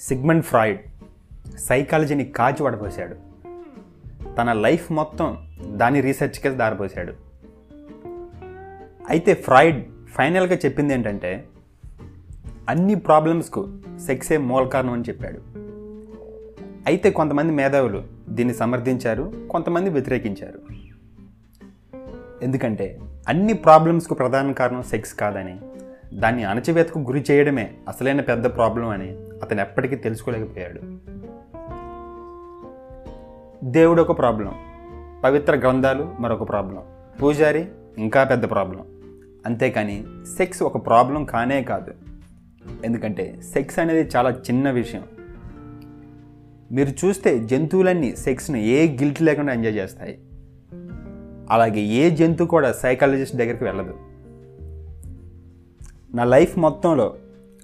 Sigmund Freud సైకాలజీని కాచి పడపోసాడు తన life మొత్తం దాని రీసెర్చ్కే దారిపోసాడు. అయితే ఫ్రాయిడ్ ఫైనల్గా చెప్పింది ఏంటంటే అన్ని ప్రాబ్లమ్స్కు సెక్సే మూల కారణం అని చెప్పాడు. అయితే కొంతమంది మేధావులు దీన్ని సమర్థించారు కొంతమంది వ్యతిరేకించారు. ఎందుకంటే అన్ని ప్రాబ్లమ్స్కు ప్రధాన కారణం సెక్స్ కాదని దాన్ని అణచివేతకు గురి చేయడమే అసలైన పెద్ద ప్రాబ్లం అని అతను ఎప్పటికీ తెలుసుకోలేకపోయాడు. దేవుడు ఒక ప్రాబ్లం పవిత్ర గ్రంథాలు మరొక ప్రాబ్లం పూజారి ఇంకా పెద్ద ప్రాబ్లం అంతేకాని సెక్స్ ఒక ప్రాబ్లం కానే కాదు. ఎందుకంటే సెక్స్ అనేది చాలా చిన్న విషయం. మీరు చూస్తే జంతువులన్నీ సెక్స్ను ఏ గిల్ట్ లేకుండా ఎంజాయ్ చేస్తాయి. అలాగే ఏ జంతువు కూడా సైకాలజిస్ట్ దగ్గరికి వెళ్ళదు. నా లైఫ్ మొత్తంలో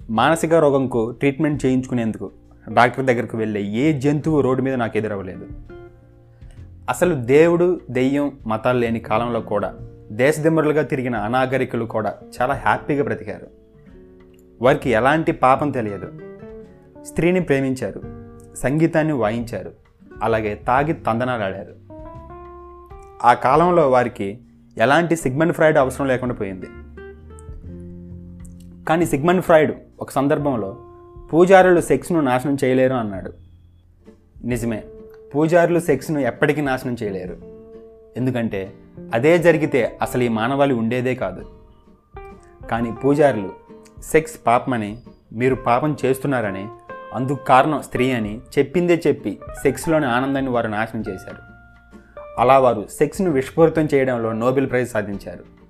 మానసిక రోగంకు ట్రీట్మెంట్ చేయించుకునేందుకు డాక్టర్ దగ్గరకు వెళ్ళే ఏ జంతువు రోడ్డు మీద నాకు ఎదురవ్వలేదు. అసలు దేవుడు దెయ్యం మతాలు లేని కాలంలో కూడా దేశదిమ్మరులుగా తిరిగిన అనాగరికులు కూడా చాలా హ్యాపీగా బ్రతికారు. వారికి ఎలాంటి పాపం తెలియదు. స్త్రీని ప్రేమించారు సంగీతాన్ని వాయించారు అలాగే తాగి తందనాలాడారు ఆ కాలంలో వారికి ఎలాంటి సిగ్మెంట్ ఫ్రైడ్ అవసరం లేకుండా పోయింది. కానీ సిగ్మండ్ ఫ్రాయిడ్ ఒక సందర్భంలో పూజారులు సెక్స్ను నాశనం చేయలేరు అన్నాడు. నిజమే పూజారులు సెక్స్ను ఎప్పటికీ నాశనం చేయలేరు. ఎందుకంటే అదే జరిగితే అసలు ఈ మానవాళి ఉండేదే కాదు. కానీ పూజారులు సెక్స్ పాపమని మీరు పాపం చేస్తున్నారని అందుకు కారణం స్త్రీ అని చెప్పిందే చెప్పి సెక్స్లోని ఆనందాన్ని వారు నాశనం చేశారు. అలా వారు సెక్స్ను విస్ఫోరితం చేయడంలో నోబెల్ ప్రైజ్ సాధించారు.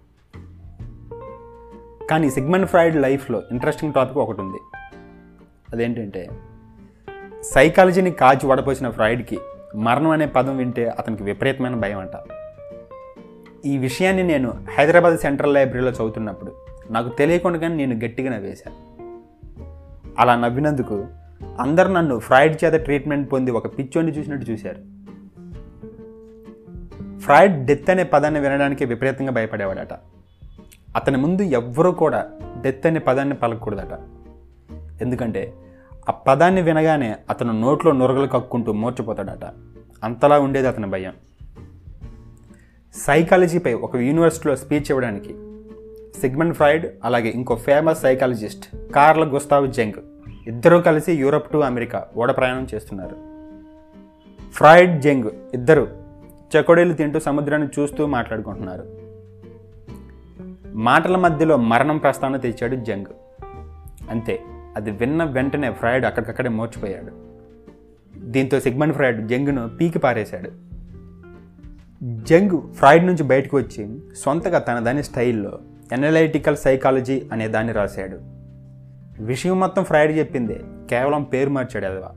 కానీ సిగ్మండ్ ఫ్రాయిడ్ లైఫ్లో ఇంట్రెస్టింగ్ టాపిక్ ఒకటి ఉంది. అదేంటంటే సైకాలజీని కాచి వడపోసిన ఫ్రాయిడ్కి మరణం అనే పదం వింటే అతనికి విపరీతమైన భయం అంట ఈ విషయాన్ని నేను హైదరాబాద్ సెంట్రల్ లైబ్రరీలో చదువుతున్నప్పుడు నాకు తెలియకుండానే నేను గట్టిగా నవ్వేశాను అలా నవ్వినందుకు అందరు నన్ను ఫ్రాయిడ్ చేత ట్రీట్మెంట్ పొంది ఒక పిచ్చోని చూసినట్టు చూశారు. ఫ్రాయిడ్ డెత్ అనే పదాన్ని వినడానికి విపరీతంగా భయపడేవాడట. అతని ముందు ఎవ్వరూ కూడా డెత్ అనే పదాన్ని పలకూడదట ఎందుకంటే ఆ పదాన్ని వినగానే అతను నోట్లో నురగలు కక్కుంటూ మూర్చిపోతాడట. అంతలా ఉండేది అతని భయం. సైకాలజీపై ఒక యూనివర్సిటీలో స్పీచ్ ఇవ్వడానికి సిగ్మండ్ ఫ్రాయిడ్ అలాగే ఇంకో ఫేమస్ సైకాలజిస్ట్ కార్ల గుస్తావ్ జంగ్ ఇద్దరూ కలిసి యూరప్ టు అమెరికా ఓడ ప్రయాణం చేస్తున్నారు. ఫ్రాయిడ్ జంగ్ ఇద్దరు చకోడీలు తింటూ సముద్రాన్ని చూస్తూ మాట్లాడుకుంటున్నారు. మాటల మధ్యలో మరణం ప్రస్తావన తెచ్చాడు జంగ్. అంతే అది విన్న వెంటనే ఫ్రాయిడ్ అక్కడికక్కడే మోర్చిపోయాడు. దీంతో సిగ్మండ్ ఫ్రాయిడ్ జంగ్ను పీకి పారేశాడు. జంగ్ ఫ్రాయిడ్ నుంచి బయటకు వచ్చి సొంతగా తన దాని స్టైల్లో ఎనలైటికల్ సైకాలజీ అనే దాన్ని రాశాడు. విషయం మొత్తం ఫ్రాయిడ్ చెప్పిందే కేవలం పేరు మార్చాడు అదవా.